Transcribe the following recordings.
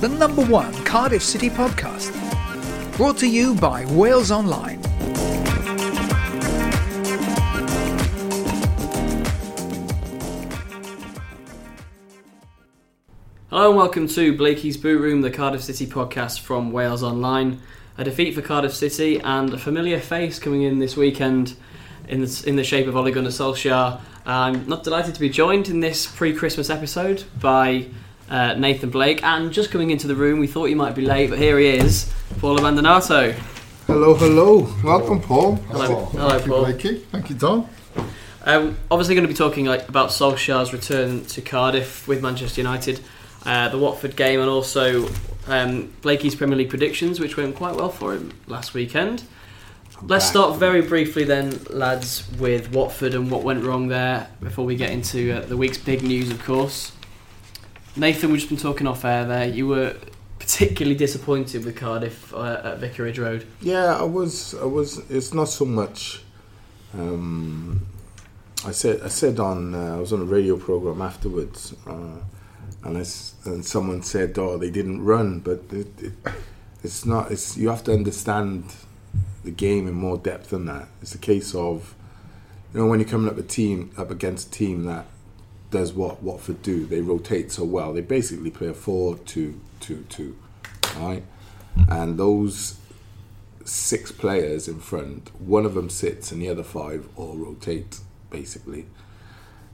The number one Cardiff City podcast. Brought to you by Wales Online. Hello and welcome to Blakey's Boot Room, the Cardiff City podcast from Wales Online. A defeat for Cardiff City and a familiar face coming in this weekend in the, in the shape of Ole Gunnar Solskjaer. I'm not delighted to be joined in this pre-Christmas episode by uh, Nathan Blake, and just coming into the room, we thought he might be late, but here he is, Paul Abbandonato. Hello, hello. Welcome, Paul. Hello, hello, Thank Paul. you, Blakey. Thank you, Tom. Um, obviously, going to be talking like about Solskjaer's return to Cardiff with Manchester United, uh, the Watford game, and also um, Blakey's Premier League predictions, which went quite well for him last weekend. Let's start very briefly then, lads, with Watford and what went wrong there before we get into uh, the week's big news, of course. Nathan, we've just been talking off air there. You were particularly disappointed with Cardiff uh, at Vicarage Road. Yeah, I was. I was. It's not so much. Um, I said. I said on. Uh, I was on a radio program afterwards, uh, and I and someone said, "Oh, they didn't run," but it, it, it's not. It's you have to understand the game in more depth than that. It's a case of, you know, when you're coming up a team up against a team that does what Watford do. They rotate so well. They basically play a four-two-two-two, right? And those six players in front, one of them sits and the other five all rotate, basically.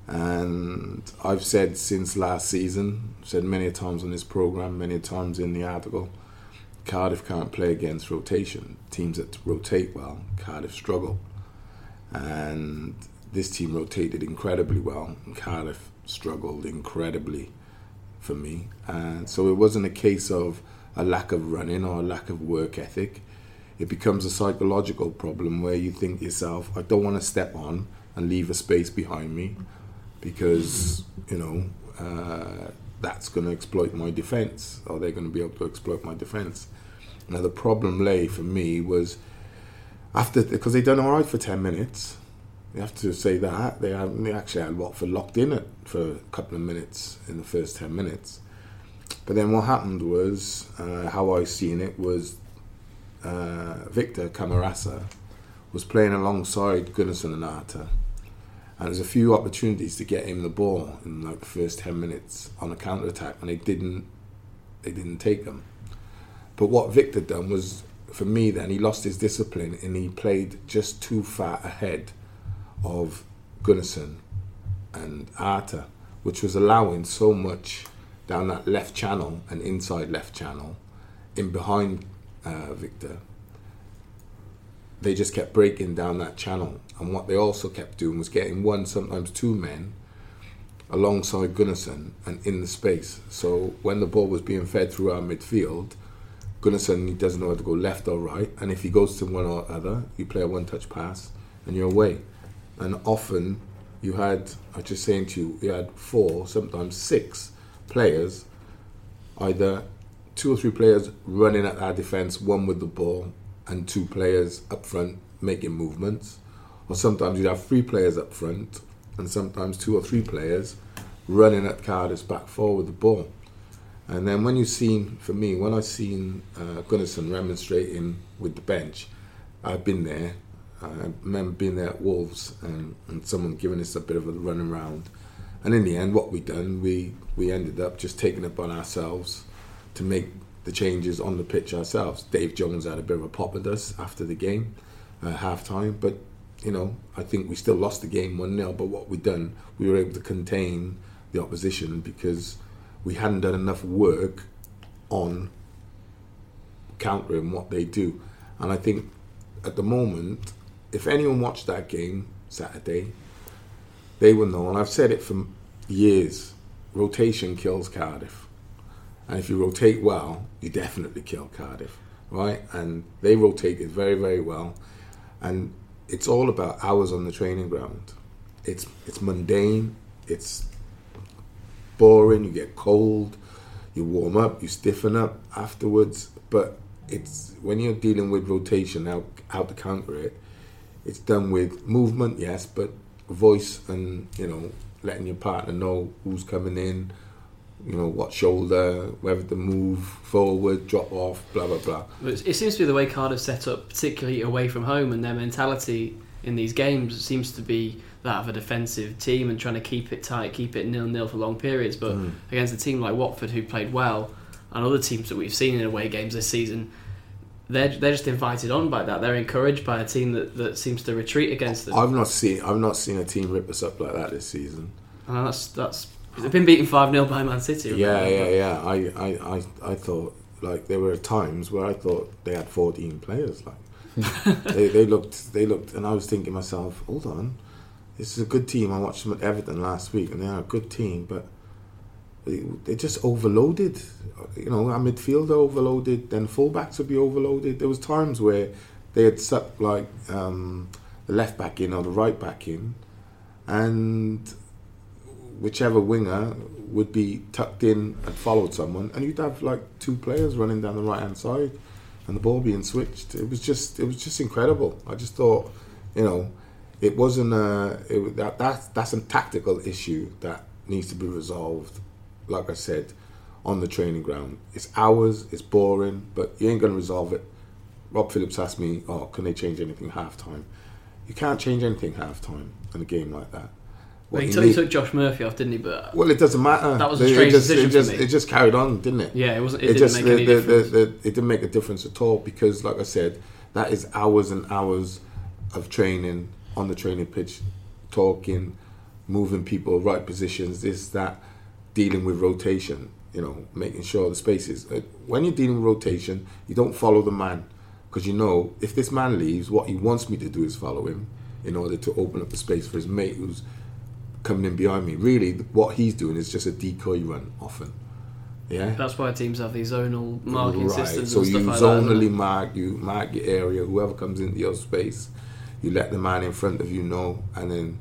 And I've said since last season, said many times on this program, many times in the article, Cardiff can't play against rotation. Teams that rotate well, Cardiff struggle. And this team rotated incredibly well, and Cardiff struggled incredibly for me. And so it wasn't a case of a lack of running or a lack of work ethic. It becomes a psychological problem where you think to yourself, I don't want to step on and leave a space behind me because, you know, uh, that's going to exploit my defense or they're going to be able to exploit my defense. Now, the problem lay for me was after, because they'd done all right for 10 minutes. You have to say that they, actually had Watford locked in it for a couple of minutes in the first ten minutes. But then what happened was, uh, how I seen it was, uh, Victor Camarasa was playing alongside Gunnarsson and Arter, and there's a few opportunities to get him the ball in like the first ten minutes on a counter attack, and they didn't, they didn't take them. But what Victor done was, for me, then he lost his discipline and he played just too far ahead of Gunnarsson and Arter, which was allowing so much down that left channel and inside left channel, in behind uh, Victor. They just kept breaking down that channel, and what they also kept doing was getting one, sometimes two men alongside Gunnarsson and in the space. So when the ball was being fed through our midfield, Gunnarsson he doesn't know how to go left or right, and if he goes to one or other, you play a one-touch pass and you're away and often you had, I was just saying to you, you had four, sometimes six players, either two or three players running at our defence, one with the ball, and two players up front making movements. Or sometimes you'd have three players up front, and sometimes two or three players running at Cardiff's back four with the ball. And then when you seen, for me, when I seen uh, Gunnarsson remonstrating with the bench, I've been there, I remember being there at Wolves and, and someone giving us a bit of a run around. And in the end, what we done, we, we ended up just taking it upon ourselves to make the changes on the pitch ourselves. Dave Jones had a bit of a pop at us after the game, uh, half time. But, you know, I think we still lost the game 1 0. But what we done, we were able to contain the opposition because we hadn't done enough work on countering what they do. And I think at the moment, if anyone watched that game Saturday, they will know, and I've said it for years rotation kills Cardiff. and if you rotate well, you definitely kill Cardiff, right? And they rotated very, very well, and it's all about hours on the training ground. It's it's mundane. It's boring. You get cold. You warm up. You stiffen up afterwards. But it's when you're dealing with rotation, how how to counter it. It's done with movement, yes, but voice and you know letting your partner know who's coming in, you know what shoulder, whether to move forward, drop off, blah blah blah. It seems to be the way Cardiff set up, particularly away from home, and their mentality in these games seems to be that of a defensive team and trying to keep it tight, keep it nil nil for long periods. But mm. against a team like Watford, who played well, and other teams that we've seen in away games this season, they're they're just invited on by that. They're encouraged by a team that, that seems to retreat against them. I've not seen I've not seen a team rip us up like that this season. And that's that's they've been beaten five 0 by Man City. Yeah, yeah, yeah. I, I, I, I thought like there were times where I thought they had fourteen players. Like they, they looked they looked, and I was thinking myself, hold on, this is a good team. I watched them at Everton last week, and they are a good team, but they just overloaded. You know, our midfielder overloaded, then fullbacks would be overloaded. There was times where they had set like um, the left back in or the right back in, and whichever winger would be tucked in and followed someone, and you'd have like two players running down the right hand side, and the ball being switched. It was just, it was just incredible. I just thought, you know, it wasn't a it, that that's that's a tactical issue that needs to be resolved like I said, on the training ground. It's hours, it's boring, but you ain't going to resolve it. Rob Phillips asked me, oh, can they change anything half time? You can't change anything half time in a game like that. Well, he, took, took Josh Murphy off, didn't he? But well, it doesn't matter. That was a strange it just, decision it just, for me. It just carried on, didn't it? Yeah, it wasn't. It, it didn't make any the, difference. The, it didn't make a difference at all because, like I said, that is hours and hours of training on the training pitch, talking, moving people, right positions, this, that dealing with rotation, you know, making sure the spaces. Uh, when you're dealing with rotation, you don't follow the man because you know if this man leaves, what he wants me to do is follow him in order to open up the space for his mate who's coming in behind me. Really, what he's doing is just a decoy run often. Yeah, that's why teams have these zonal marking right. systems. So you like zonally mark, you mark your area. Whoever comes into your space, you let the man in front of you know, and then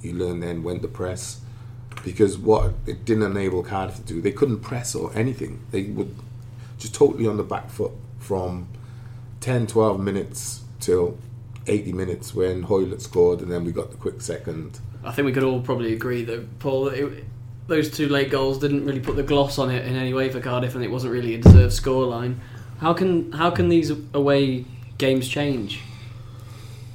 you learn then when to press because what it didn't enable Cardiff to do, they couldn't press or anything. They would just totally on the back foot from 10, 12 minutes till 80 minutes when Hoilett scored, and then we got the quick second. I think we could all probably agree that Paul, it, those two late goals didn't really put the gloss on it in any way for Cardiff, and it wasn't really a deserved scoreline. How can how can these away games change?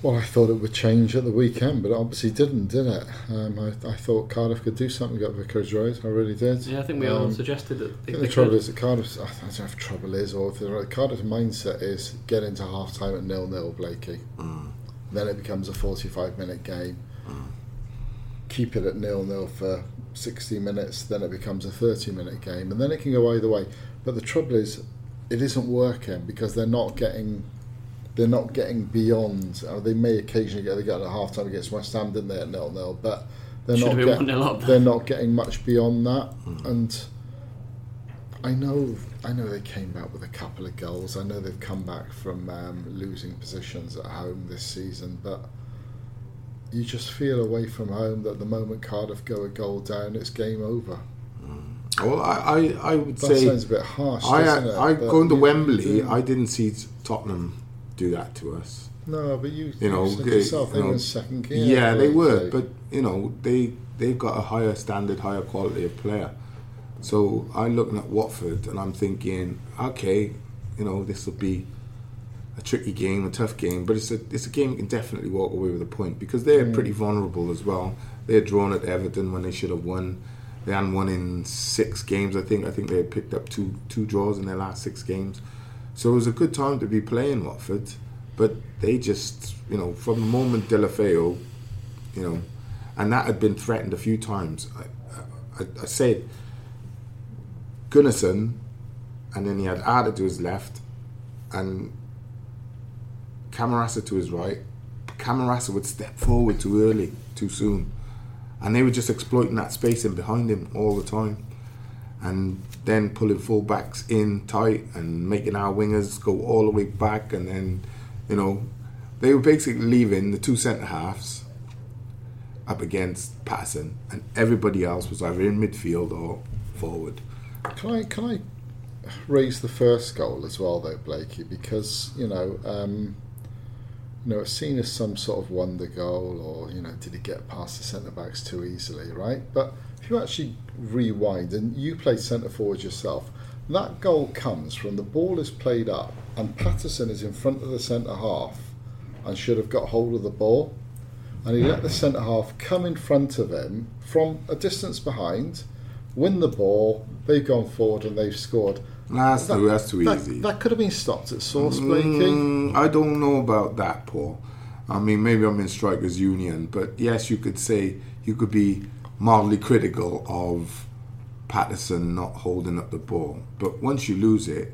Well, I thought it would change at the weekend, but it obviously didn't, did it? Um, I, I, thought Cardiff could do something at Vicarage Road. I really did. Yeah, I think we um, all suggested that. I think the trouble is that Cardiff. I don't know if trouble is or if the Cardiff's mindset is get into half time at nil nil, Blakey. Mm. Then it becomes a forty-five minute game. Mm. Keep it at nil nil for sixty minutes. Then it becomes a thirty-minute game, and then it can go either way. But the trouble is, it isn't working because they're not getting they're not getting beyond. Uh, they may occasionally get they got a half time against West Ham, didn't they, at nil nil? But they're Should not getting they're not getting much beyond that. Mm. And I know I know they came back with a couple of goals. I know they've come back from um, losing positions at home this season, but you just feel away from home that the moment Cardiff go a goal down, it's game over. Mm. Well, I, I, I would that say that sounds a bit harsh. I, I, I going to Wembley. I didn't see Tottenham do that to us. No, but you, you know, yourself, you know, second gear. Yeah, they were, but you know, they they've got a higher standard, higher quality of player. So I'm looking at Watford and I'm thinking, okay, you know, this will be a tricky game, a tough game, but it's a it's a game you can definitely walk away with a point because they're mm. pretty vulnerable as well. They're drawn at Everton when they should have won. They hadn't won in six games, I think. I think they had picked up two two draws in their last six games. So it was a good time to be playing Watford, but they just, you know, from the moment Deulofeu, you know, and that had been threatened a few times. I, I, I said Gunnarsson, and then he had Arter to his left, and Camarasa to his right. Camarasa would step forward too early, too soon, and they were just exploiting that space in behind him all the time. and then pulling fullbacks in tight and making our wingers go all the way back, and then you know they were basically leaving the two centre halves up against Patterson, and everybody else was either in midfield or forward. Can I can I raise the first goal as well though, Blakey? Because you know, um, you know, it's seen as some sort of wonder goal, or you know, did he get past the centre backs too easily, right? But if you actually rewind and you play centre forward yourself, that goal comes from the ball is played up and Patterson is in front of the centre half and should have got hold of the ball. And he let the centre half come in front of him from a distance behind, win the ball, they've gone forward and they've scored. That's, too, that's too that, easy. That could have been stopped at source, Blakey. Mm, I don't know about that, Paul. I mean, maybe I'm in Strikers Union, but yes, you could say you could be mildly critical of Patterson not holding up the ball. But once you lose it,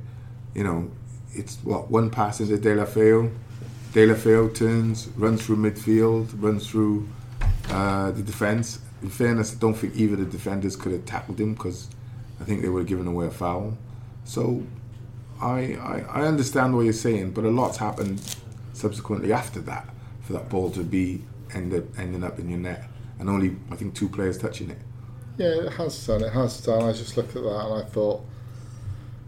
you know, it's what one pass into Deulofeu. De La Feo turns, runs through midfield, runs through uh, the defence. In fairness, I don't think either the defenders could have tackled him because I think they would have given away a foul. So I, I, I understand what you're saying, but a lot's happened subsequently after that for that ball to be end up, ending up in your net, and only I think two players touching it. Yeah, it has done. It has done. I just looked at that and I thought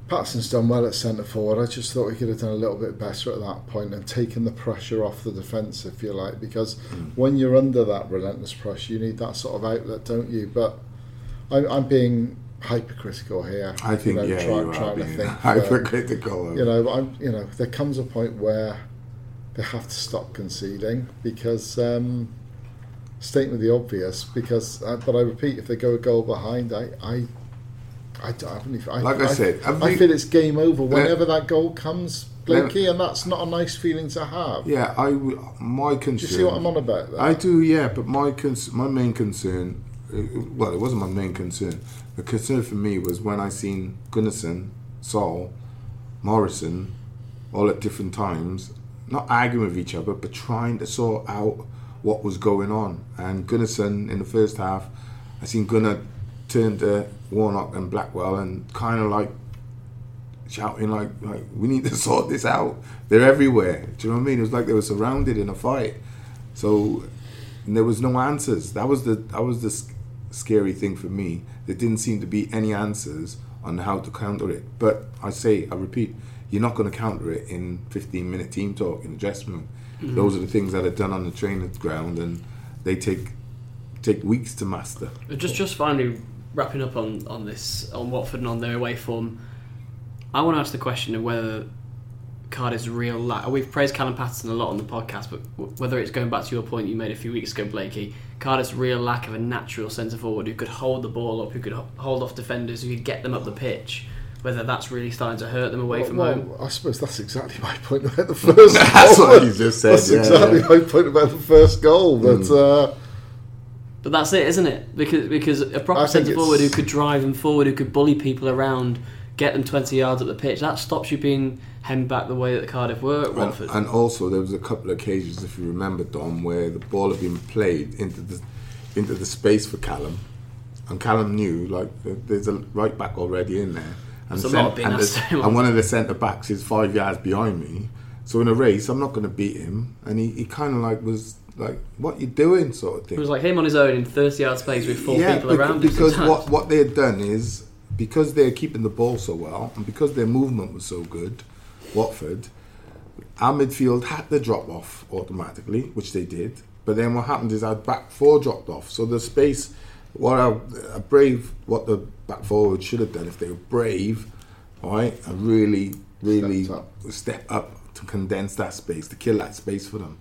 Patterson's done well at centre forward. I just thought he could have done a little bit better at that point and taken the pressure off the defence, if you like, because mm. when you're under that relentless pressure, you need that sort of outlet, don't you? But I'm, I'm being hypercritical here. I think you know, yeah, try, you trying to being think. hypercritical. Uh, you know, I'm. You know, there comes a point where they have to stop conceding because. Um, statement the obvious because, uh, but I repeat, if they go a goal behind, I, I, I, don't, I, like I, I said, I, I, feel it's game over whenever that goal comes, Blakey, and that's not a nice feeling to have. Yeah, I my concern. Do you see what I'm on about? There? I do, yeah, but my cons- my main concern, uh, well, it wasn't my main concern. The concern for me was when I seen Gunnarsson, Sol, Morrison, all at different times, not arguing with each other, but trying to sort out what was going on. And Gunnarsson in the first half, I seen Gunnar turn to Warnock and Blackwell and kind of like shouting like, like we need to sort this out. They're everywhere. Do you know what I mean? It was like they were surrounded in a fight. So there was no answers. That was the that was the scary thing for me. There didn't seem to be any answers on how to counter it. But I say, I repeat, you're not going to counter it in 15 minute team talk in the dressing room. Mm-hmm. Those are the things that are done on the training ground, and they take take weeks to master. Just just finally wrapping up on, on this on Watford and on their away form, I want to ask the question of whether Card Cardiff's real lack. We've praised Callum Patterson a lot on the podcast, but whether it's going back to your point you made a few weeks ago, Blakey, Cardiff's real lack of a natural centre forward who could hold the ball up, who could hold off defenders, who could get them up the pitch whether that's really starting to hurt them away well, from well, home. I suppose that's exactly my point about the first that's goal. what you just said. That's yeah, exactly yeah. my point about the first goal. But mm. uh, but that's it, isn't it? Because because a proper centre forward who could drive them forward, who could bully people around, get them twenty yards up the pitch, that stops you being hemmed back the way that Cardiff were at Watford. And, and also, there was a couple of occasions, if you remember, Dom, where the ball had been played into the into the space for Callum, and Callum knew like there's a right back already in there and, cent- and, the, and, one of the centre backs is five yards behind me. So in a race, I'm not going to beat him. And he, he kind of like was like, "What you doing?" sort of thing. It was like him on his own in 30 yard space with four yeah, people around him. Because what what they had done is because they're keeping the ball so well and because their movement was so good, Watford, our midfield had to drop off automatically, which they did. But then what happened is our back four dropped off, so the space what a, a, brave what the back forward should have done if they were brave, right, and really, really up. step up to condense that space, to kill that space for them.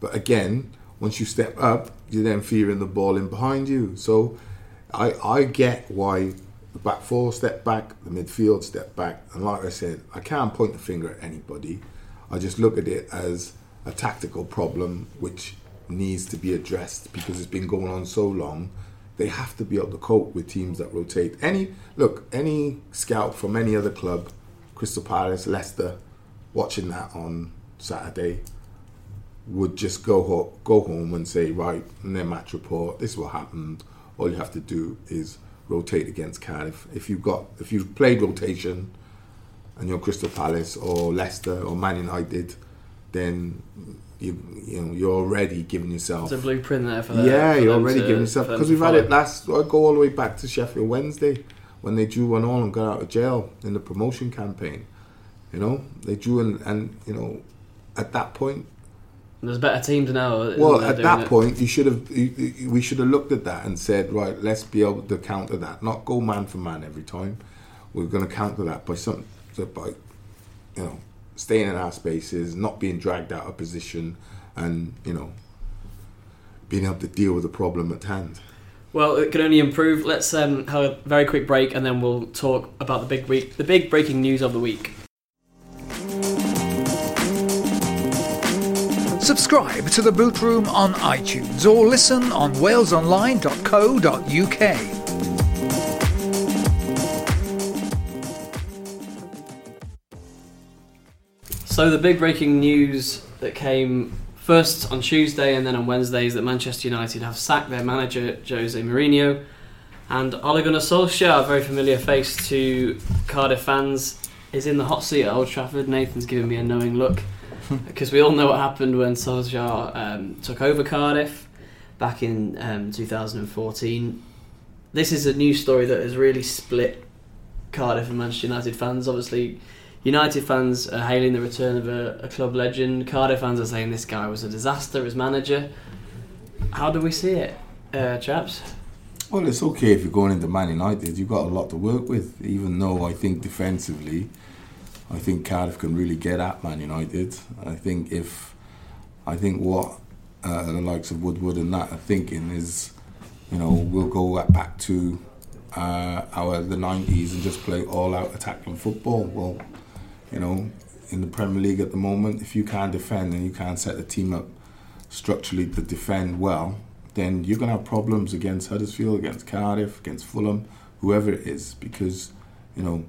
But again, once you step up, you're then fearing the ball in behind you. So I I get why the back four step back, the midfield step back, and like I said, I can't point the finger at anybody. I just look at it as a tactical problem which needs to be addressed because it's been going on so long they have to be able to cope with teams that rotate. Any look, any scout from any other club, Crystal Palace, Leicester, watching that on Saturday, would just go ho- go home and say, right, in their match report, this is what happened. All you have to do is rotate against Cardiff. If you've got if you've played rotation and you're Crystal Palace or Leicester or Man United, then you you know you're already giving yourself There's a blueprint there for that. yeah, you're already giving yourself because we've had it last. I go all the way back to Sheffield Wednesday when they drew one all and got out of jail in the promotion campaign. You know, they drew and, and you know, at that point, There's better teams now. well, at that it? point, you should have we should have looked at that and said, right, let's be able to counter that, not go man for man every time. We're going to counter that by some so by you know staying in our spaces, not being dragged out of position, and you know being able to deal with the problem at hand. Well, it can only improve. Let's um, have a very quick break, and then we'll talk about the big week, the big breaking news of the week. Subscribe to the Boot Room on iTunes or listen on walesonline.co.uk. So the big breaking news that came first on Tuesday and then on Wednesday is that Manchester United have sacked their manager Jose Mourinho, and Ole Gunnar Solskjaer, a very familiar face to Cardiff fans, is in the hot seat at Old Trafford. Nathan's giving me a knowing look because we all know what happened when Solskjaer um, took over Cardiff back in um, 2014. This is a news story that has really split Cardiff and Manchester United fans. Obviously, United fans are hailing the return of a, a club legend. Cardiff fans are saying this guy was a disaster as manager. How do we see it, uh, chaps? Well, it's okay if you're going into Man United. You've got a lot to work with. Even though I think defensively, I think Cardiff can really get at Man United. I think if, I think what uh, the likes of Woodward and that are thinking is, you know, we'll go back to uh, our the 90s and just play all-out attacking football. Well, you know, in the Premier League at the moment, if you can't defend and you can't set the team up structurally to defend well, then you're going to have problems against Huddersfield, against Cardiff, against Fulham, whoever it is, because, you know,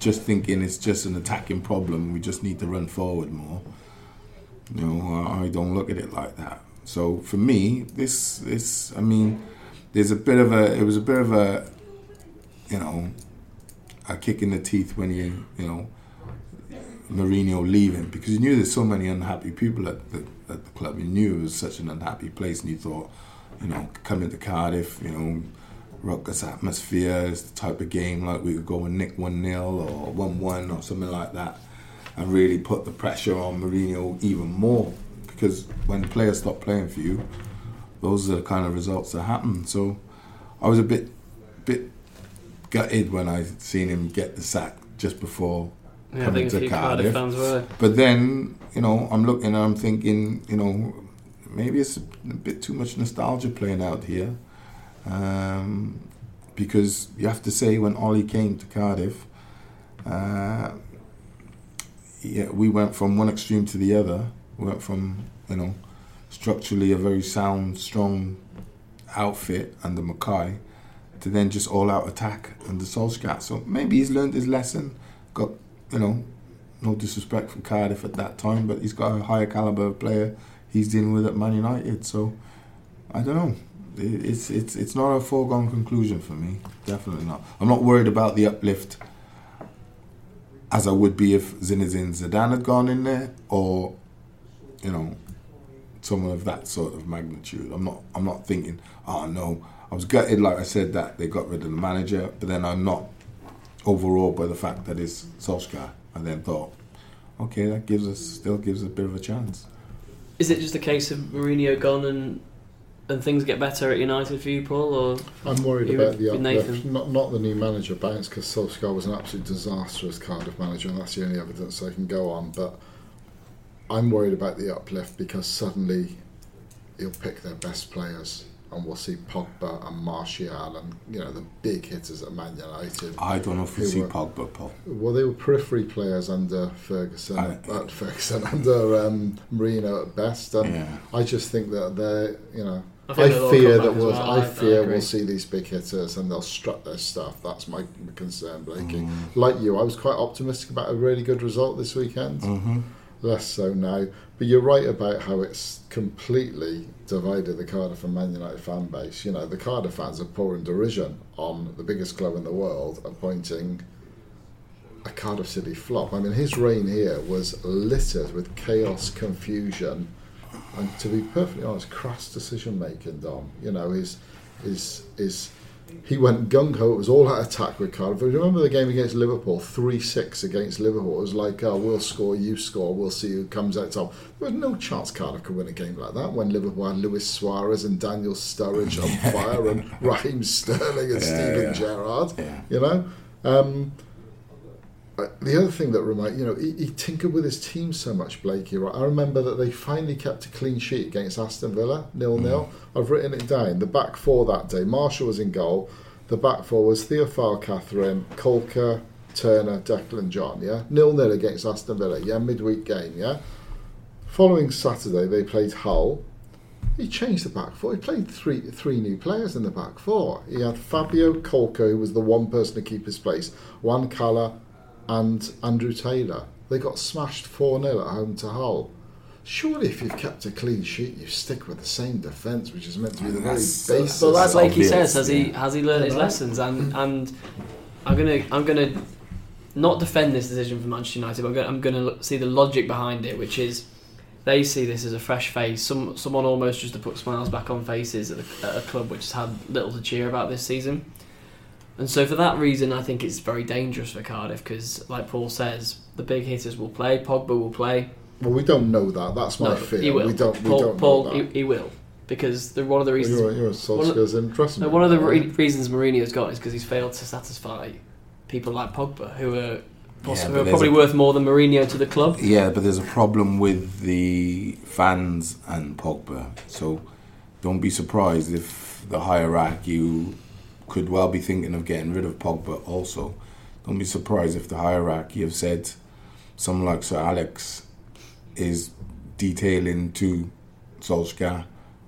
just thinking it's just an attacking problem, we just need to run forward more. You know, I don't look at it like that. So for me, this, this, I mean, there's a bit of a, it was a bit of a, you know, a kick in the teeth when you, you know, Mourinho leaving because he knew there's so many unhappy people at the at the club. He knew it was such an unhappy place, and he thought, you know, coming to Cardiff, you know, ruckus atmosphere is the type of game like we could go and nick one 0 or one one or something like that, and really put the pressure on Mourinho even more because when players stop playing for you, those are the kind of results that happen. So I was a bit bit gutted when I seen him get the sack just before Yeah, coming to Cardiff Cardiff. But then, you know, I'm looking and I'm thinking, you know, maybe it's a bit too much nostalgia playing out here. Um, because you have to say, when Ollie came to Cardiff, uh, yeah, we went from one extreme to the other. We went from, you know, structurally a very sound, strong outfit under Mackay to then just all out attack under Solskjaer. So maybe he's learned his lesson, got, you know, no disrespect for Cardiff at that time, but he's got a higher caliber player he's dealing with at Man United. So I don't know. It's it's it's not a foregone conclusion for me. Definitely not. I'm not worried about the uplift as I would be if Zinedine Zidane had gone in there, or you know, someone of that sort of magnitude. I'm not. I'm not thinking. Oh no. I was gutted, like I said, that they got rid of the manager, but then I'm not overawed by the fact that it's Solskjaer. I then thought, okay, that gives us still gives us a bit of a chance. Is it just a case of Mourinho gone and and things get better at United for you, Paul? Or I'm worried about the uplift. Not, not the new manager bounce because Solskjaer was an absolute disaster as Cardiff manager, and that's the only evidence I can go on. But I'm worried about the uplift because suddenly he'll pick their best players, and we'll see Pogba and Martial and you know the big hitters at Man United. I don't know if we see were- Pogba, Paul. Well, they were periphery players under Ferguson, I- uh, Ferguson under um, Mourinho at best, and Yeah. I just think that they, you know, I I, think they'll all fear that we'll, well, I I- I fear agree. we'll see these big hitters and they'll strut their stuff. That's my concern, Blakey. Mm. Like you, I was quite optimistic about a really good result this weekend. Mm-hmm. less so now. But you're right about how it's completely divided the Cardiff and Man United fan base. You know, the Cardiff fans are pouring derision on the biggest club in the world, appointing a Cardiff City flop. I mean, his reign here was littered with chaos, confusion, and to be perfectly honest, crass decision making. Dom, you know, his his his he went gung ho. It was all out attack with Cardiff. If you remember the game against Liverpool, three six against Liverpool. It was like, uh, we'll score, you score, we'll see who comes out top. There was no chance Cardiff could win a game like that when Liverpool had Luis Suarez and Daniel Sturridge on fire and Raheem Sterling and Yeah, Steven yeah. Gerrard. Yeah. You know. Um, Uh, the other thing that remind you know he, he tinkered with his team so much, Blakey. Right, I remember that they finally kept a clean sheet against Aston Villa, nil nil. Mm. I've written it down. The back four that day, Marshall was in goal. The back four was Theophile Catherine, Caulker, Turner, Declan John. Yeah, nil nil against Aston Villa. Yeah, midweek game. Yeah. Following Saturday, they played Hull. He changed the back four. He played three three new players in the back four. He had Fabio Caulker, who was the one person to keep his place, Juan Cala, and Andrew Taylor. They got smashed 4 0 at home to Hull. Surely, if you've kept a clean sheet, you stick with the same defence, which is meant to be the very That's- basis. But that's It's like he says. Has he has he learned his lessons? And and I'm gonna I'm gonna not defend this decision for Manchester United. But I'm gonna, I'm gonna see the logic behind it, which is they see this as a fresh face. Some someone almost just to put smiles back on faces at, the, at a club which has had little to cheer about this season. And so for that reason, I think it's very dangerous for Cardiff because, like Paul says, the big hitters will play. Pogba will play. well, we don't know that. That's my No, fear. he will. We don't. We Paul, don't Paul know he, that. he will because they're one of the Well, reasons you're, you're Solskjaer's in dressing No, one of the re- reasons Mourinho's got is because he's failed to satisfy people like Pogba, who are, poss- Yeah, who are probably a- worth more than Mourinho to the club. Yeah, but there's a problem with the fans and Pogba. So don't be surprised if the hierarchy could well be thinking of getting rid of Pogba also. Don't be surprised if the hierarchy have said someone like Sir Alex is detailing to Solskjaer,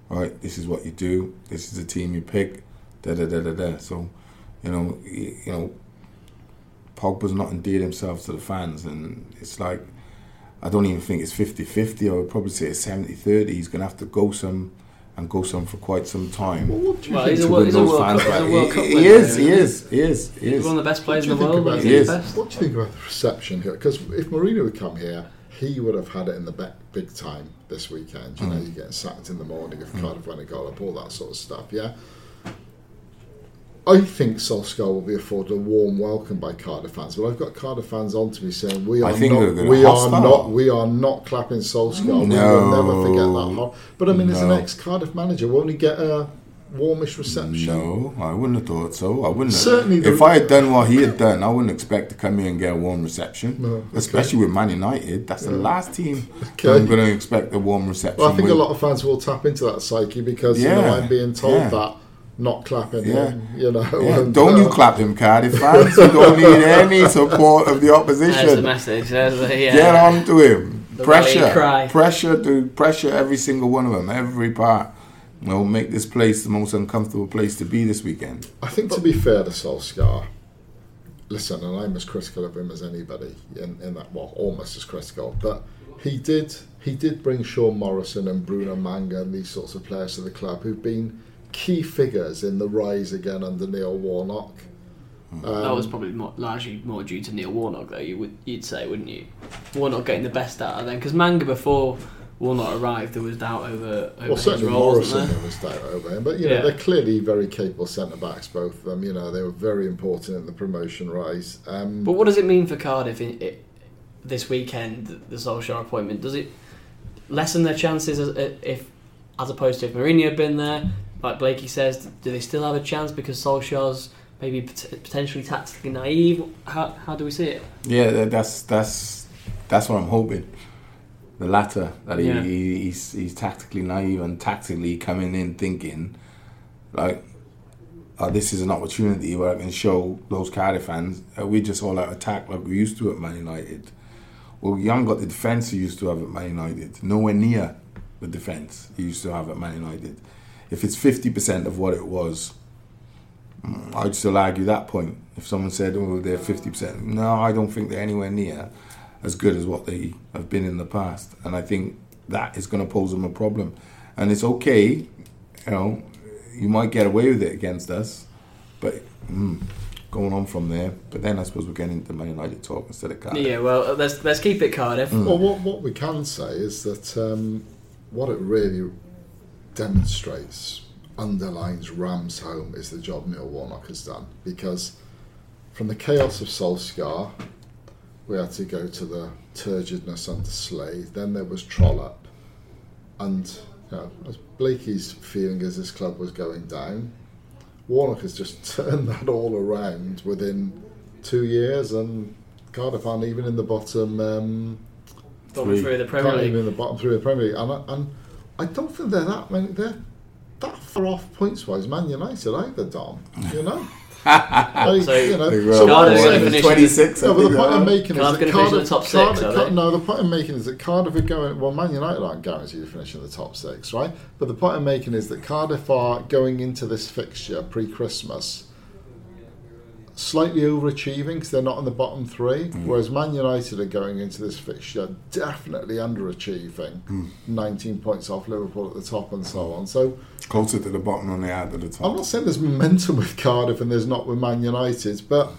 right, this is what you do, this is the team you pick, da da da da da. So, you know, you know, Pogba's not endeared himself to the fans, and it's like I don't even think it's 50-50. I would probably say it's 70-30. He's going to have to go some and go some for quite some time. Well, what do you Well, think? he's a, World- he's a World fans Cup, he's a back. World Cup He, winner. he is, he is, he is, he He's one of the best players in the world. think about he's He is. best. What do you think about the reception here? Because if Mourinho would come here, he would have had it in the be- big time this weekend. You know, mm. you get sacked in the morning if Cardiff went a goal up, all that sort of stuff. Yeah. I think Solskjaer will be afforded a warm welcome by Cardiff fans, but I've got Cardiff fans on to me saying we are not, we are not, we are not clapping Solskjaer. We will No. never forget that. But I mean, as an ex-Cardiff manager, won't he get a warmish reception? No, I wouldn't have thought so. I wouldn't. Have. Certainly if I had done what he had done, I wouldn't expect to come here and get a warm reception. No, okay. Especially with Man United, that's the last team Okay. I'm going to expect a warm reception. Well, I think with. a lot of fans will tap into that psyche because you know I'm being told yeah. that not clapping Yeah. him, you know. Yeah, and, don't uh, you clap him, Cardiff fans. You don't need any support of the There's the opposition. message. There's the, yeah. Get on to him. The pressure, cry. pressure to pressure every single one of them, every part. Will make this place the most uncomfortable place to be this weekend. I think to be fair to Solskjaer, listen, and I'm as critical of him as anybody in, in that. Well, almost as critical, but he did he did bring Sean Morrison and Bruno Manga and these sorts of players to the club who've been key figures in the rise again under Neil Warnock. that Um, was probably more, largely more due to Neil Warnock, though. You would you'd say, wouldn't you? Warnock getting the best out of them because Manga before Warnock arrived, there was doubt over, over Well, his certainly role, Morrison wasn't there? there was doubt over him, but you know Yeah. they're clearly very capable centre backs, both of them. You know they were very important in the promotion rise. Um, But what does it mean for Cardiff in, it, this weekend? The, the Solskjaer appointment does it lessen their chances as, if, as opposed to if Mourinho had been there? Like Blakey says, do they still have a chance because Solskjaer's maybe pot- potentially tactically naive? How, how do we see it? Yeah, that's that's that's what I'm hoping. The latter that he, Yeah. he he's, he's tactically naive and tactically coming in thinking like, oh, this is an opportunity where I can show those Cardiff fans uh, we just all out attack like we used to at Man United. Well, Young got the defence he used to have at Man United. Nowhere near the defence he used to have at Man United. If it's fifty percent of what it was, mm, I'd still argue that point. If someone said, "Oh, they're fifty percent," no, I don't think they're anywhere near. as good as what they have been in the past, and I think that is going to pose them a problem. And it's okay, you know, you might get away with it against us, but mm, going on from there. But then I suppose we're getting into Man United talk instead of Cardiff. Yeah, well, let's let's keep it Cardiff. Well, what, what we can say is that um, what it really demonstrates, underlines, rams home is the job Neil Warnock has done. Because from the chaos of Solskjaer, we had to go to the turgidness under Slade. Then there was Trollope. And you know, as Blakey's feeling as this club was going down, Warnock has just turned that all around within two years, and Cardiff aren't even in the bottom. Um, Bottom Three. through of the Premier can't even League. in the bottom of the Premier League, and, and I don't think they're that many. They're that far off points wise. Man United either, Dom. You know, Like, So, you know. They so were Cardiff's what gonna finish 26, No, but the point I'm are. making is that in Cardiff, the top six, Cardiff, are Car- they? no, the point I'm making is that Cardiff are going. Well, Man United aren't guaranteed to finish in the top six, right? But the point I'm making is that Cardiff are going into this fixture pre-Christmas slightly overachieving because they're not in the bottom three, mm. whereas Man United are going into this fixture definitely underachieving, hmm. 19 points off Liverpool at the top and so on. So Closer to the bottom than they are to the top. I'm not saying there's momentum with Cardiff and there's not with Man United, but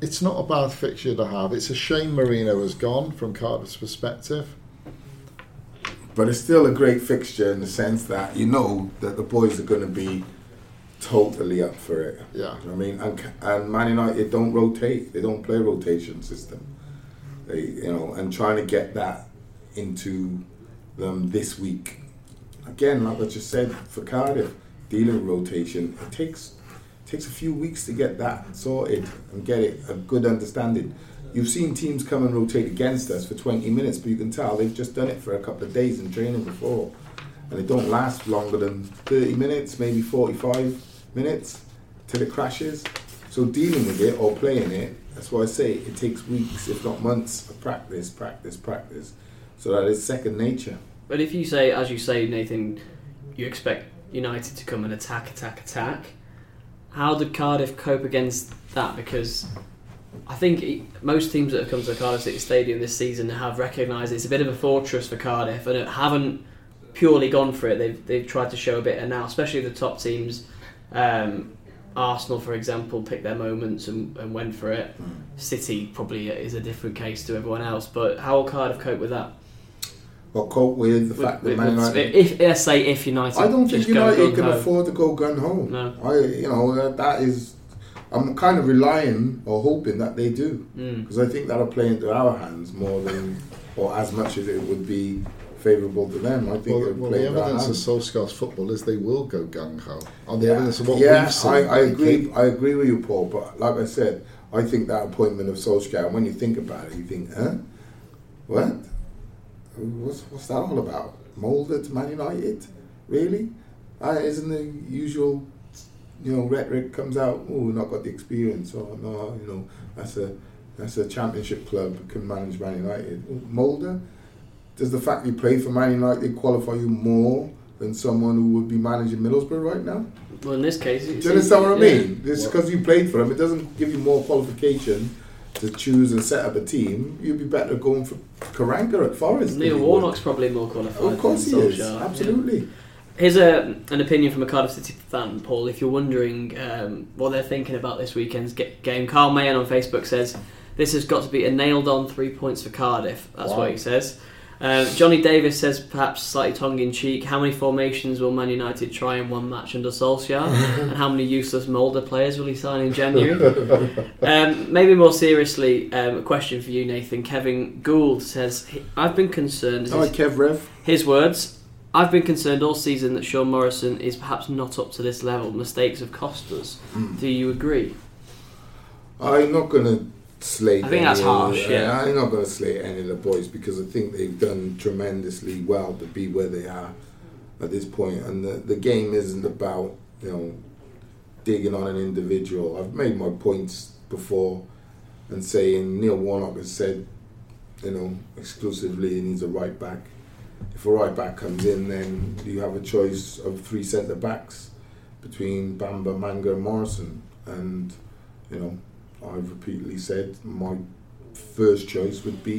it's not a bad fixture to have. It's a shame Mourinho has gone from Cardiff's perspective. But it's still a great fixture in the sense that you know that the boys are going to be totally up for it. Yeah. I mean, and, and Man United don't rotate. They don't play a rotation system. They, you know, and trying to get that into them this week. Again, like I just said for Cardiff, dealing with rotation, it takes takes a few weeks to get that sorted and get it a good understanding. You've seen teams come and rotate against us for 20 minutes, but you can tell they've just done it for a couple of days in training before. And it don't last longer than 30 minutes, maybe 45 minutes till it crashes. So dealing with it or playing it, that's why I say it takes weeks, if not months, of practice, practice, practice. So that is second nature. But if you say, as you say, Nathan, you expect United to come and attack, attack, attack. How did Cardiff cope against that? Because I think most teams that have come to the Cardiff City Stadium this season have recognised it's a bit of a fortress for Cardiff and haven't purely gone for it. They've they've tried to show a bit, and now especially the top teams. Um, Arsenal, for example, picked their moments and, and went for it. City probably is a different case to everyone else. But how will Cardiff cope with that? But cope with the With- fact that Man United if let's say if United, I don't think United can gung-ho. afford to go gun home. No. I, you know, that- is. I'm kind of relying or hoping that they do Mm. because I think that'll play into our hands more than or as much as it would be favourable to them. I think Well, well the evidence of. Solskjaer's football is they will go gung ho. On the Yeah, evidence of what yeah, we've seen, I, I agree. I agree with you, Paul. But like I said, I think that appointment of Solskjaer. When you think about it, you think, huh? What? What's what's that all about? Molde to Man United? Really? Uh, isn't the usual, you know, rhetoric comes out? Oh, we've not got the experience. Or no, you know, that's a that's a championship club can manage Man United. Molde, does the fact you played for Man United qualify you more than someone who would be managing Middlesbrough right now? Well, in this case, Do you understand what I mean? Just because you played for them, it doesn't give you more qualification to choose and set up a team. You'd be better going for Karanka at Forest. Neil Warnock's probably more qualified. Of course he is. Solskjaer, yeah. Absolutely. Here's a, an opinion from a Cardiff City fan, Paul. If you're wondering um, what they're thinking about this weekend's game, Carl Mayen on Facebook says this has got to be a nailed-on three points for Cardiff. That's Wow. what he says. Uh, Johnny Davis says, perhaps slightly tongue-in-cheek, how many formations will Man United try in one match under Solskjaer, and how many useless Molde players will he sign in January? um, maybe more seriously, um, a question for you, Nathan. Kevin Gould says, "I've been concerned." All right, Kev Rev. His words I've been concerned all season that Sean Morrison is perhaps not up to this level. Mistakes have cost us. Do you agree? I'm not going to slate. I think that's any harsh, yeah. I'm not going to slate any of the boys because I think they've done tremendously well to be where they are at this point. And the, the game isn't about you know digging on an individual. I've made my points before and saying Neil Warnock has said you know exclusively he needs a right back. If a right back comes in, then you have a choice of three centre backs between Bamba, Manga, and Morrison, and you know I've repeatedly said my first choice would be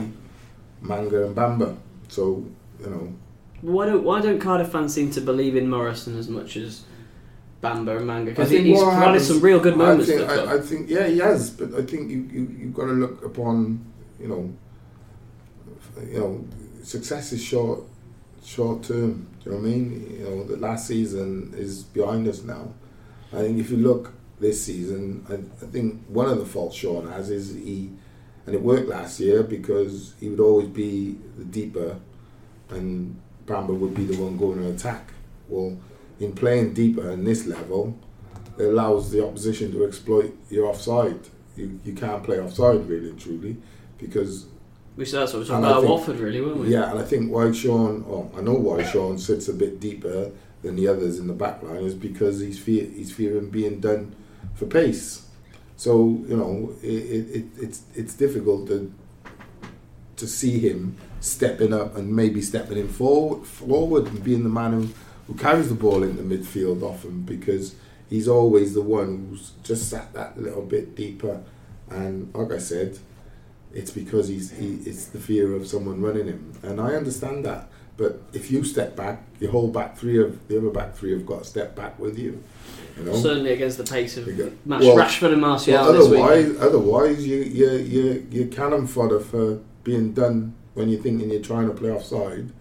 Manga and Bamba. So you know, Why don't Why don't Cardiff fans seem to believe in Morrison as much as Bamba and Manga? Because he's provided some real good moments. I think. I, I think yeah, he has, but I think you you you've got to look upon you know, you know, success is short short term. Do you know what I mean? You know, the last season is behind us now. I think if you look this season, I, I think one of the faults Sean has is he, and it worked last year because he would always be the deeper, and Bamba would be the one going to attack. Well, in playing deeper in this level, it allows the opposition to exploit your offside. You, you can't play offside really and truly because we said that's what we were talking about think- Watford, really, weren't we? yeah, and I think why Sean, oh, I know why Sean sits a bit deeper than the others in the back line is because he's fear he's fearing being done for pace. So you know it, it, it it's it's difficult to to see him stepping up and maybe stepping in forward forward and being the man who, who carries the ball into midfield often because he's always the one who's just sat that little bit deeper and like I said it's because he's he, it's the fear of someone running him, and I understand that. But if you step back, your whole back three of the other back three have got to step back with you. You know. Certainly against the pace of You got- Mash, well, Rashford and Martial Well, otherwise, otherwise you you you you cannon fodder for being done when you're thinking you're trying to play offside.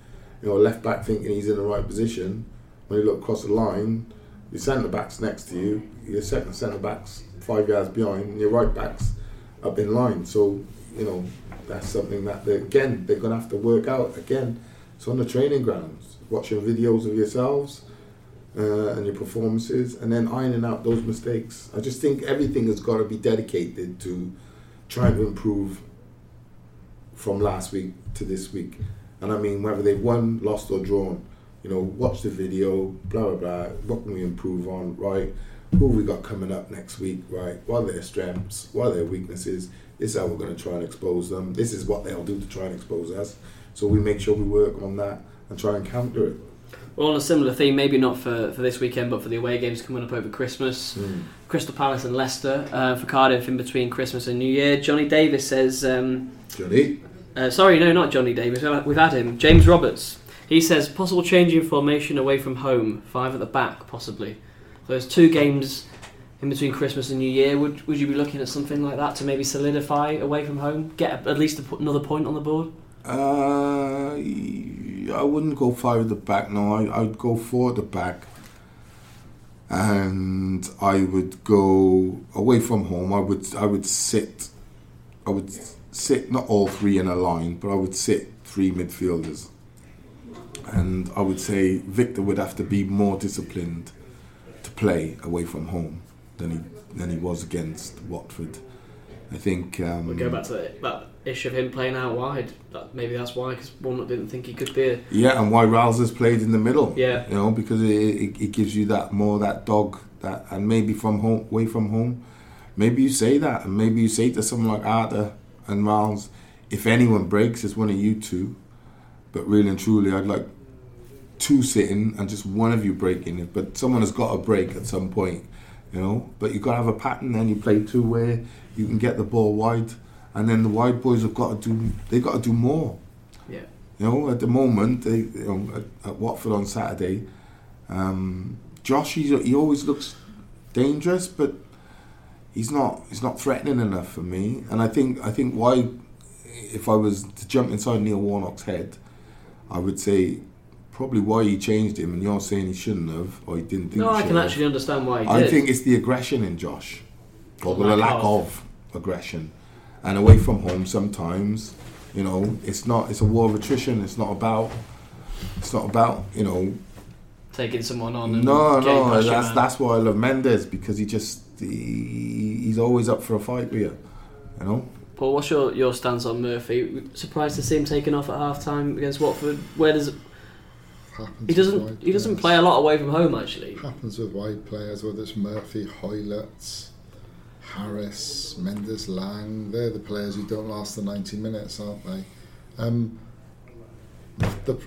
You know, left back thinking he's in the right position. When you look across the line, your centre backs next to you. Your second centre backs five yards behind, and your right backs up in line. So you know that's something that they, again they're going to have to work out again. It's on the training grounds, watching videos of yourselves uh, and your performances, and then ironing out those mistakes. I just think everything has got to be dedicated to trying to improve from last week to this week. And I mean, whether they've won, lost, or drawn, you know, watch the video, blah blah blah. What can we improve on? Right? Who we got coming up next week? Right? What are their strengths? What are their weaknesses? This is how we're going to try and expose them. This is what they'll do to try and expose us. So we make sure we work on that and try and counter it. Well, on a similar theme, maybe not for, for this weekend, but for the away games coming up over Christmas. Crystal Palace and Leicester uh, for Cardiff in between Christmas and New Year. Johnny Davis says, um, Johnny. uh, sorry, no, not Johnny Davis. We've had him. James Roberts. He says possible change in formation away from home, five at the back, possibly. So there's two games in between Christmas and New Year. Would would you be looking at something like that to maybe solidify away from home, get at least another point on the board? Uh, I wouldn't go five at the back. No, I, I'd go four at the back, and I would go away from home. I would I would sit, I would sit not all three in a line, but I would sit three midfielders, and I would say Victor would have to be more disciplined to play away from home than he than he was against Watford. I think um, We go back to that, that issue of him playing out wide. That, maybe that's why, because Warnock didn't think he could be a Yeah, and why has played in the middle. Yeah. you know, because it, it, it gives you that more that dog that, and maybe from home, away from home, maybe you say that, and maybe you say to someone like Arter and Ralls, if anyone breaks, it's one of you two. But really and truly, I'd like two sitting and just one of you breaking it. But someone has got to break at some point, you know. But you've got to have a pattern. Then you play two where you can get the ball wide, and then the wide boys have got to do. They got to do more. yeah. You know, at the moment, they, you know, at, at Watford on Saturday, um, Josh, he's, he always looks dangerous, but he's not. He's not threatening enough for me. And I think, I think why, if I was to jump inside Neil Warnock's head, I would say probably why he changed him. And you're saying he shouldn't have, or he didn't think. No, he I can have. actually understand why he I did. think it's the aggression in Josh, or Or the lack lack of. of aggression, and away from home sometimes. You know, it's not. It's a war of attrition. It's not about. It's not about you know. Taking someone on. And No, no. That's that's why I love Mendez because he just he, he's always up for a fight with you. You know. Paul, what's your, your stance on Murphy? Surprised to see him taken off at half time against Watford. Where does Happens he doesn't he doesn't players. play a lot away from home actually. Happens with wide players, whether it's Murphy, Hoilett, Harris, Mendez, Laing. They're the players who don't last the 90 minutes, aren't they? Um, the,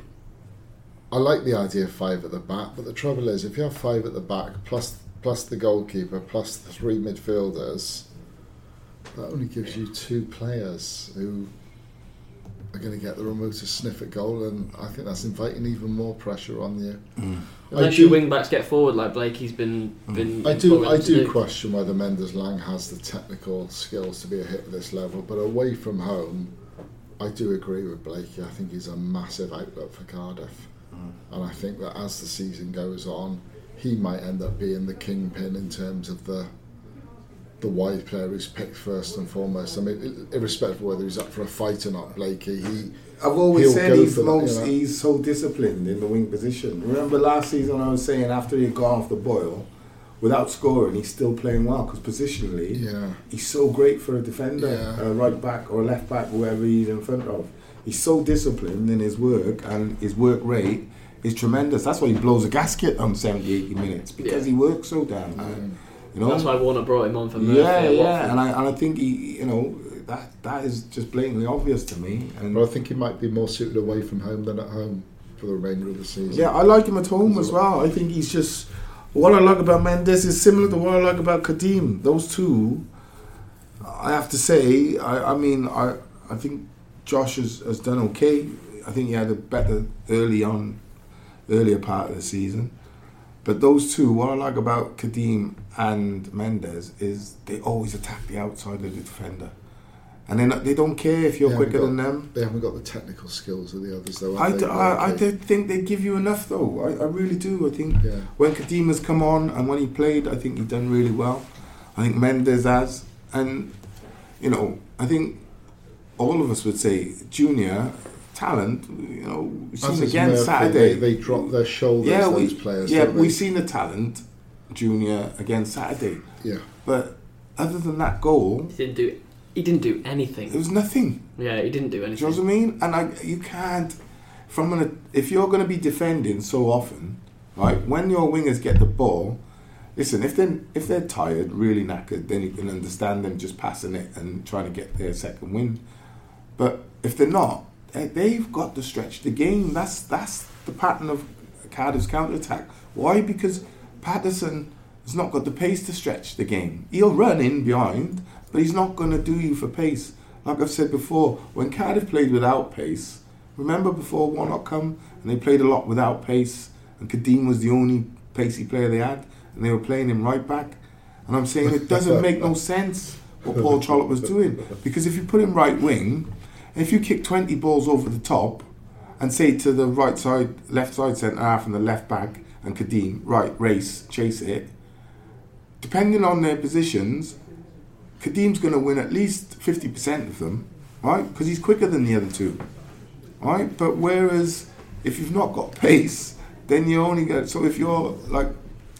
I like the idea of five at the back, but the trouble is, if you have five at the back plus plus the goalkeeper plus the three midfielders, that only gives you two players who are going to get the remote to sniff at goal, and I think that's inviting even more pressure on you. Mm. Unless do- your wing backs get forward like Blakey's been been. I do, I to do question whether Mendez-Laing has the technical skills to be a hit at this level, but away from home, I do agree with Blakey. I think he's a massive outlet for Cardiff, and I think that as the season goes on, he might end up being the kingpin in terms of the the wide player who's picked first and foremost. I mean, irrespective of whether he's up for a fight or not, Blakey, he I've always said he's that, most you know. he's so disciplined in the wing position. Remember last season I was saying after he'd gone off the boil, without scoring, he's still playing well because positionally yeah. he's so great for a defender, Yeah. a right back or left back, whoever he's in front of. He's so disciplined in his work and his work rate is tremendous. That's why he blows a gasket on 70, 80 minutes because Yeah. he works so damn hard. Mm. You know? That's why Warnock brought him on for Murphy. yeah, yeah, and I and I think he, you know, that that is just blatantly obvious to me. And But I think he might be more suited away from home than at home for the remainder of the season. Yeah, I like him at home as well. I think he's just what I like about Mendez is similar to what I like about Kadeem. Those two, I have to say, I, I mean, I I think Josh has, has done okay. I think he had a better early on, earlier part of the season. But those two, what I like about Kadeem and Mendez is they always attack the outside of the defender, and then they don't care if you're quicker got- than them. They haven't got the technical skills of the others, though. I, d- I, did think they give you enough though. I, I really do. I think Yeah. when Kadeem's come on and when he played, I think he done really well. I think Mendez has, and you know, I think all of us would say Junior talent. You know, we've seen is again Murphy, Saturday. They, they drop their shoulders, yeah, those we, players, Yeah, we've seen the talent, Junior again Saturday. Yeah. But other than that goal, He didn't do. He didn't do it anything. was nothing. Yeah, he didn't do anything. Do you know anything. what I mean? And I, you can't, from an, if you're going to be defending so often, right? When your wingers get the ball, listen. If they if they're tired, really knackered, then you can understand them just passing it and trying to get their second win. But if they're not, they, they've got the stretch the game. That's that's the pattern of Cardiff's counter attack. Why? Because Patterson has not got the pace to stretch the game. He'll run in behind, but he's not going to do you for pace. Like I've said before, when Cardiff played without pace, remember before Warnock come and they played a lot without pace, and Kadeem was the only pacey player they had, and they were playing him right back. And I'm saying it doesn't make no sense what Paul Trollope was doing because if you put him right wing, if you kick 20 balls over the top and say to the right side, left side centre half and the left back and Kadeem, right, race, chase it, depending on their positions, Kadeem's going to win at least 50% of them, right? Because he's quicker than the other two, right? But whereas if you've not got pace, then you only get. So if you're like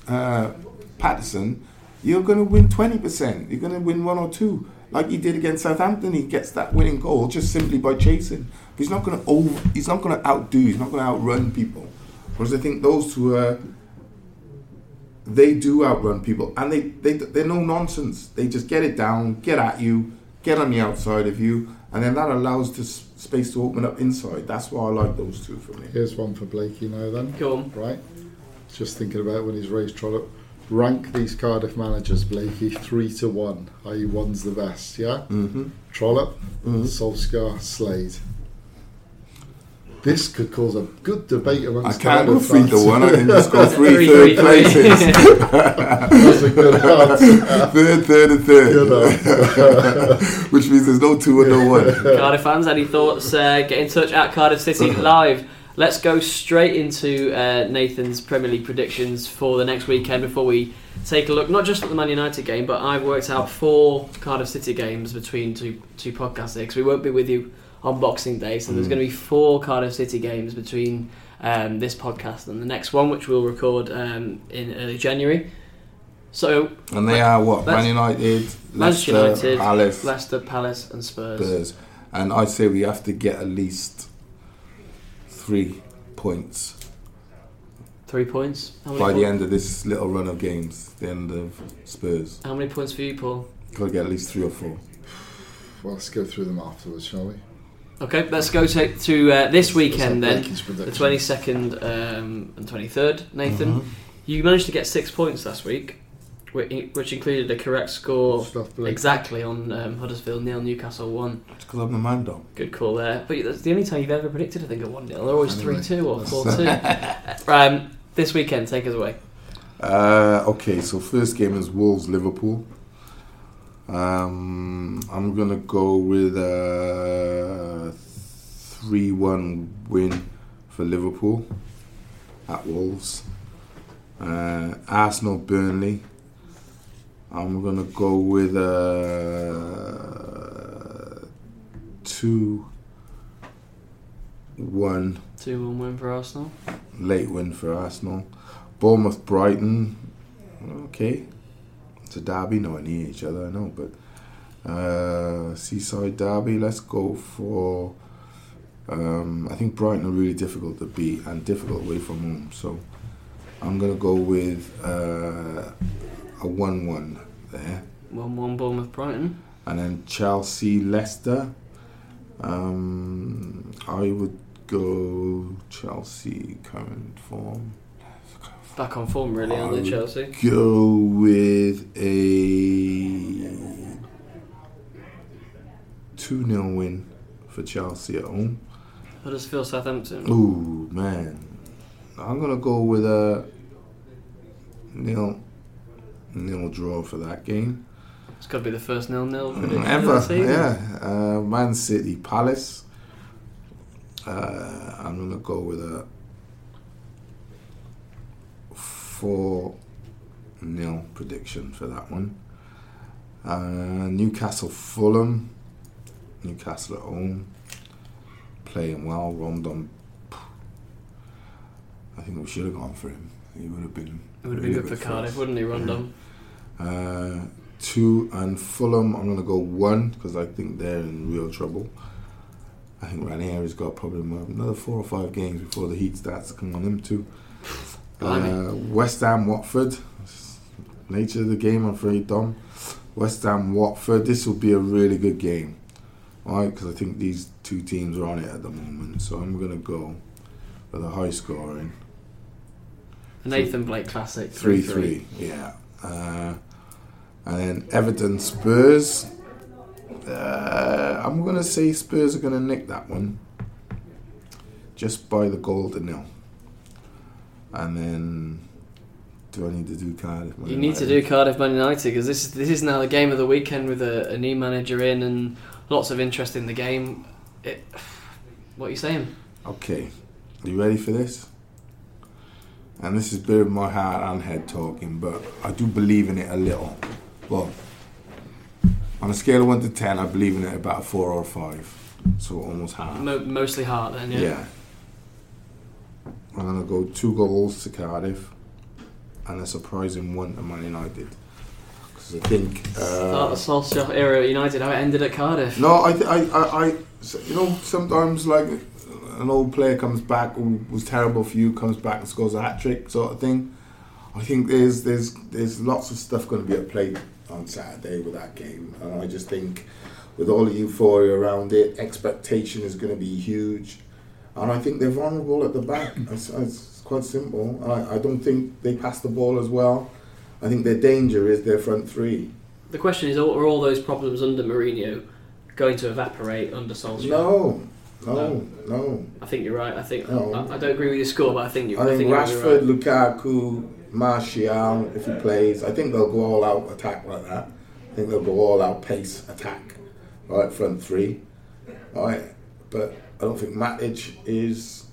uh, Patterson, you're going to win 20%. You're going to win one or two. Like he did against Southampton, he gets that winning goal just simply by chasing. But he's not going to over. He's not going to outdo. He's not going to outrun people. Whereas I think those two are uh, they do outrun people and they, they they're no nonsense they just get it down get at you get on the outside of you and then that allows the space to open up inside that's why i like those two for me Here's one for Blakey now, then. Go on. Right. Just thinking about when he's raised Trollope. Rank these Cardiff managers, Blakey, three to one. I.e., one's the best. Yeah. mm-hmm. Trollope, Mhm. Solskjaer, Slade. This could cause a good debate i amongst can't go Cardiff three to one i can just go three Three, third three, three. places That's a good answer. third third and third which means there's no two and no one Cardiff fans, any thoughts? Uh, get in touch at Cardiff City Live. Let's go straight into uh, Nathan's Premier League predictions for the next weekend before we take a look, not just at the Man United game, but I've worked out four Cardiff City games between two two podcasts because we won't be with you on Boxing Day, so there's Mm. going to be four Cardiff City games between um, this podcast and the next one, which we'll record um, in early January. So and they are what man united Manchester leicester United, palace Leicester, Palace, and Spurs. Spurs. and i'd say we have to get at least three points Three points. How many by the end of this little run of games, the end of Spurs. How many points for you, Paul? Got to get at least three or four. Well, let's go through them afterwards, shall we? Okay, let's go to, to uh, this weekend then. The 22nd um, and 23rd. Nathan, Mhm. you managed to get six points last week. Whi- which included a correct score Stuff, exactly on um, Huddersfield nil, Newcastle one. It's because I'm the man, dog. Good call there. But that's the only time you've ever predicted, I think, a 1 0. They're always Anyway, 3 2 or 4 2. um, this weekend, take us away. Uh, okay, so first game is Wolves Liverpool. Um, I'm gonna go with a three-one win for Liverpool at Wolves. Uh, Arsenal Burnley. I'm gonna go with a two-one 2 1 win for Arsenal. late win for Arsenal. Bournemouth Brighton. Okay. It's a derby, no one near each other, I know, but uh, Seaside Derby, let's go for um, I think Brighton are really difficult to beat and difficult away from home, so I'm gonna go with uh, a one one there. 1 1 Bournemouth Brighton. And then Chelsea Leicester. Um, I would go Chelsea current form. Back on form, really, aren't they. Chelsea? Go with a 2 0 win for Chelsea at home. Huddersfield Southampton. Ooh, man. I'm going to go with a nil, nil draw for that game. It's got to be the first 0 0 prediction Ever, of the season. yeah. Uh, Man City Palace. Uh, I'm gonna go with a four nil prediction for that one. Uh, Newcastle Fulham. Newcastle at home, playing well. Rondon. I think we should have gone for him. He would have been. It would have been really good for. Cardiff, wouldn't he, Rondon? Uh, two and Fulham, I'm going to go one because I think they're in real trouble. I think Ranieri's got probably another four or five games before the heat starts to come on him too. Uh, West Ham Watford, nature of the game, I'm afraid, Dom. West Ham Watford, this will be a really good game, alright? Because I think these two teams are on it at the moment, so I'm going to go with a high scoring. Nathan Blake Classic. 3 3 3, yeah. Uh, and then Everton Spurs. Uh, I'm going to say Spurs are going to nick that one just by the goal to nil. And then, do I need to do Cardiff? Man You need to do Cardiff Man United because this is this is now the game of the weekend with a, a new manager in and lots of interest in the game. It, what are you saying? Okay, are you ready for this? And this is a bit of my heart and head talking, but I do believe in it a little. Well, on a scale of 1 to 10, I believe in it about a 4 or 5. So almost half. Mo- mostly heart then, yeah. Yeah. I'm going to go two goals to Cardiff and a surprising one to Man United. Because I think. Start Uh, the Solskjaer era at United, how it ended at Cardiff. no, I, th- I, I, I, you know, sometimes like an old player comes back who was terrible for you, comes back and scores a hat trick, sort of thing. I think there's there's there's lots of stuff going to be at play on Saturday with that game, and I just think with all the euphoria around it, expectation is going to be huge, and I think they're vulnerable at the back. It's, it's quite simple. I, I don't think they pass the ball as well. I think their danger is their front three. The question is, are all those problems under Mourinho going to evaporate under Solskjaer? No, no, no. I think you're right. I think No. I, I don't agree with your score, but I think you. I think you're Rashford, Right. Lukaku, Martial, if he plays, I think they'll go all out attack like that. I think they'll go all out pace attack, right front three, right. But I don't think Matic is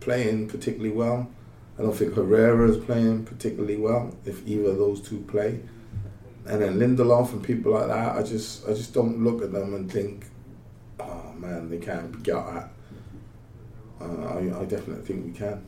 playing particularly well. I don't think Herrera is playing particularly well. If either of those two play, and then Lindelof and people like that, I just I just don't look at them and think, man, they can't be got at. Uh, I, I definitely think we can.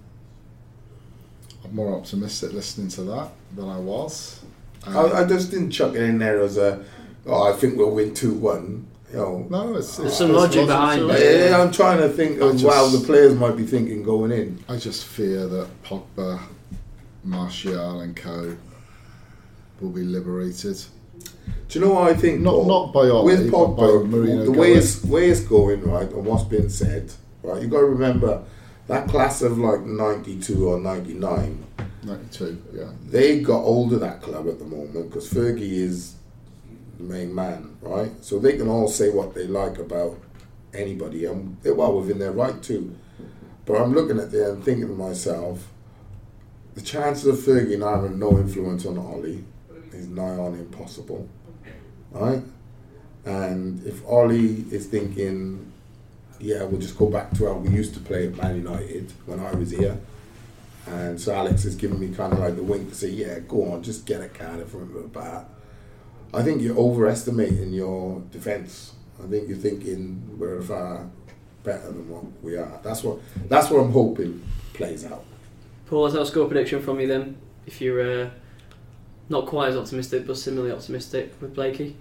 I'm more optimistic listening to that than I was. Um, I, I just didn't chuck it in there as a, oh, I think we'll win 2 1. You know, no, it's, There's some there's logic behind it. Yeah, I'm trying to think I of, wow, just- the players might be thinking going in. I just fear that Pogba, Martial, and Co. will be liberated. Do you know what I think? Not- Paul? not by Ole, With by Pogba, the way it's, way it's going, right, and what's been said, right, you got to remember that class of like 92 or 99, 92, yeah. They got hold of that club at the moment because Fergie is the main man, right? So they can all say what they like about anybody, and they're well within their right to. But I'm looking at there and thinking to myself, the chances of Fergie now having no influence on Ollie is nigh on impossible, right? And if Ollie is thinking, yeah, we'll just go back to how we used to play at Man United when I was here, and so Alex is giving me kind of like the wink to say, yeah, go on, just get a Cardiff from the bat. I think you're overestimating your defence. I think you're thinking we're far better than what we are. That's what that's what I'm hoping plays out. Paul, has that a score prediction from you then? If you're uh, not quite as optimistic, but similarly optimistic with Blakey.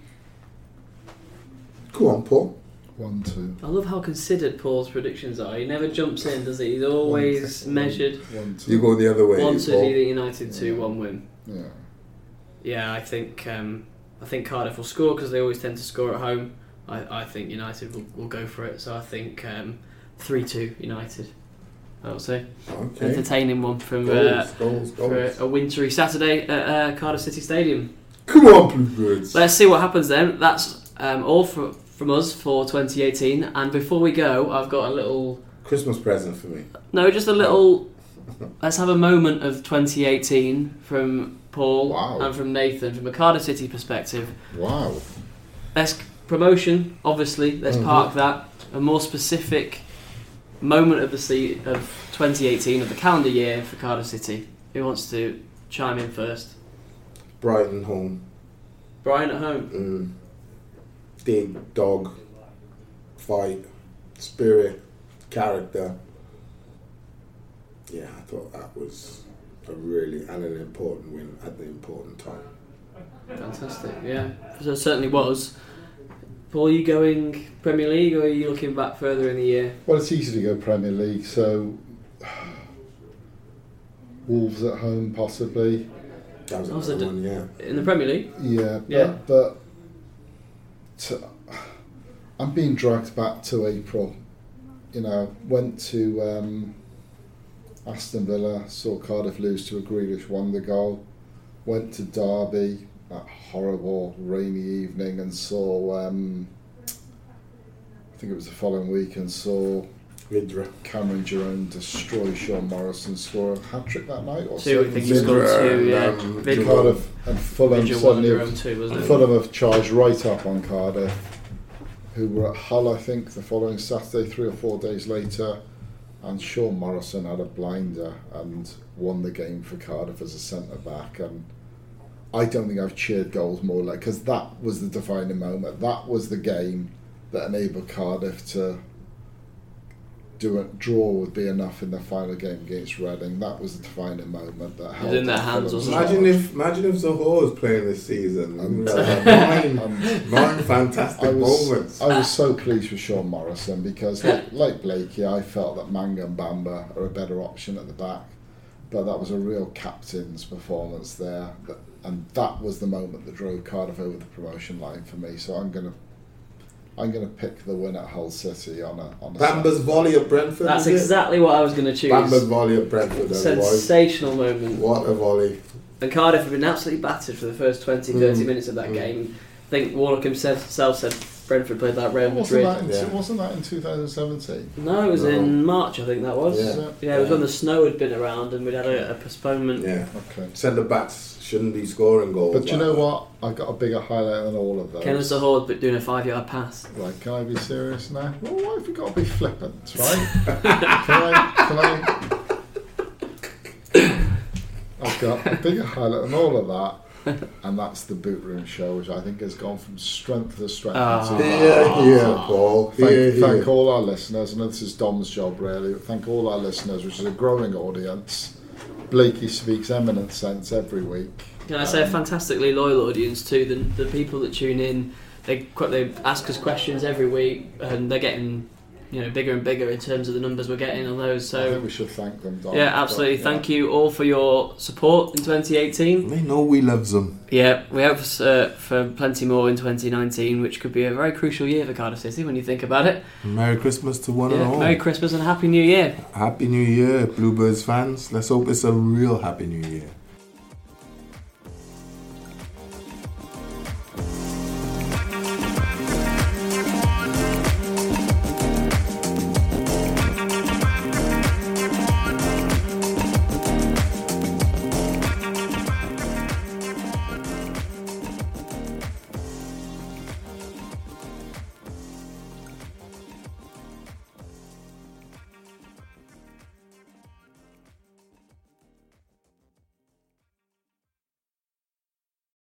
Go on, Paul. 1 2. I love how considered Paul's predictions are. He never jumps in, does he? He's always measured. 1 2. You go the other way. One you, to Paul. lead United, two one win. Yeah. Yeah, I think um, I think Cardiff will score because they always tend to score at home. I, I think United will, will go for it. So I think um, three two United. I would say Okay. entertaining one from uh, Goals, goals, a wintry Saturday at uh, Cardiff City Stadium. Come on, Bluebirds. Let's see what happens then. That's um, all for, from us for 2018. And before we go, I've got a little Christmas present for me. no, just a little. Let's have a moment of 2018 from Paul Wow. and from Nathan from a Cardiff City perspective. Wow. Let's promotion, obviously. Let's Mhm. park that. A more specific moment of the se- of 2018 of the calendar year for Cardiff City. Who wants to chime in first? Brighton home. Brighton at home. Mm. Dig, dog, fight, spirit, character. Yeah, I thought that was a really and an important win at the important time. Fantastic. Yeah, so it certainly was. Paul, you going Premier League or are you looking back further in the year? Well, it's easy to go Premier League, so Wolves at home, possibly. That was That was another one, yeah. In the Premier League? Yeah, but, Yeah. but to, I'm being dragged back to April. You know, went to um, Aston Villa, saw Cardiff lose to a Grealish wonder goal. Went to Derby, that horrible rainy evening, and saw. Um, I think it was the following week, and saw Vydra. Cameron Jerome destroy Sean Morrison, score a hat trick that night. Or Two, I think he something. scored Vydra two, yeah. and, um, Vid- Jerome. Cardiff and Fulham Major suddenly under too, wasn't it? Fulham have charged right up on Cardiff, who were at Hull, I think, the following Saturday, three or four days later. And Sean Morrison had a blinder and won the game for Cardiff as a centre back. And I don't think I've cheered goals more like because that was the defining moment. That was the game that enabled Cardiff to do a draw would be enough in the final game against Reading. That was the defining moment that held in their up hands, wasn't? Imagine if imagine if Zaha was playing this season. Um, nine, um, nine fantastic I was, moments. I was so pleased with Sean Morrison because, like, like Blakey, I felt that Manga and Bamba are a better option at the back. But that was a real captain's performance there, that, and that was the moment that drove Cardiff over the promotion line for me. So I'm gonna, I'm gonna pick the win at Hull City on a on a Bamba's volley at Brentford. That's is it? exactly what I was going to choose. Bamba's volley at Brentford. That was. Sensational moment. What a volley! And Cardiff have been absolutely battered for the first 20, 30 Mm. minutes of that Mm. game. I think Warnock himself said Brentford played like Real Wasn't Madrid. that, in, Yeah. wasn't that in 2017? No, it was No. in March, I think that was. Yeah. Yeah, it was when the snow had been around and we'd had a, a postponement. Yeah, Okay. centre backs shouldn't be scoring goals. But you know that. what? I got a bigger highlight than all of those. Kenneth Zohore but doing a five yard pass. Right, can I be serious now? Well, why have we got to be flippant, right? can I? Can I? I've got a bigger highlight than all of that, and that's the boot room show, which I think has gone from strength to strength. In Here, 2018. here, Paul. Thank, Here, thank here. all our listeners, and this is Dom's job really. Thank all our listeners, which is a growing audience. Blakey speaks eminent sense every week. Can I say a Um, fantastically loyal audience too? The, the people that tune in, they qu- they ask us questions every week, and they're getting you know bigger and bigger in terms of the numbers we're getting on those. So I think we should thank them. Dom. yeah, absolutely. But, Thank you all for your support in 2018. They know we love them. Yeah, we hope uh, for plenty more in 2019, which could be a very crucial year for Cardiff City when you think about it. Merry Christmas to one and all. Merry Christmas and Happy New Year. Happy New Year, Bluebirds fans. Let's hope it's a real Happy New Year.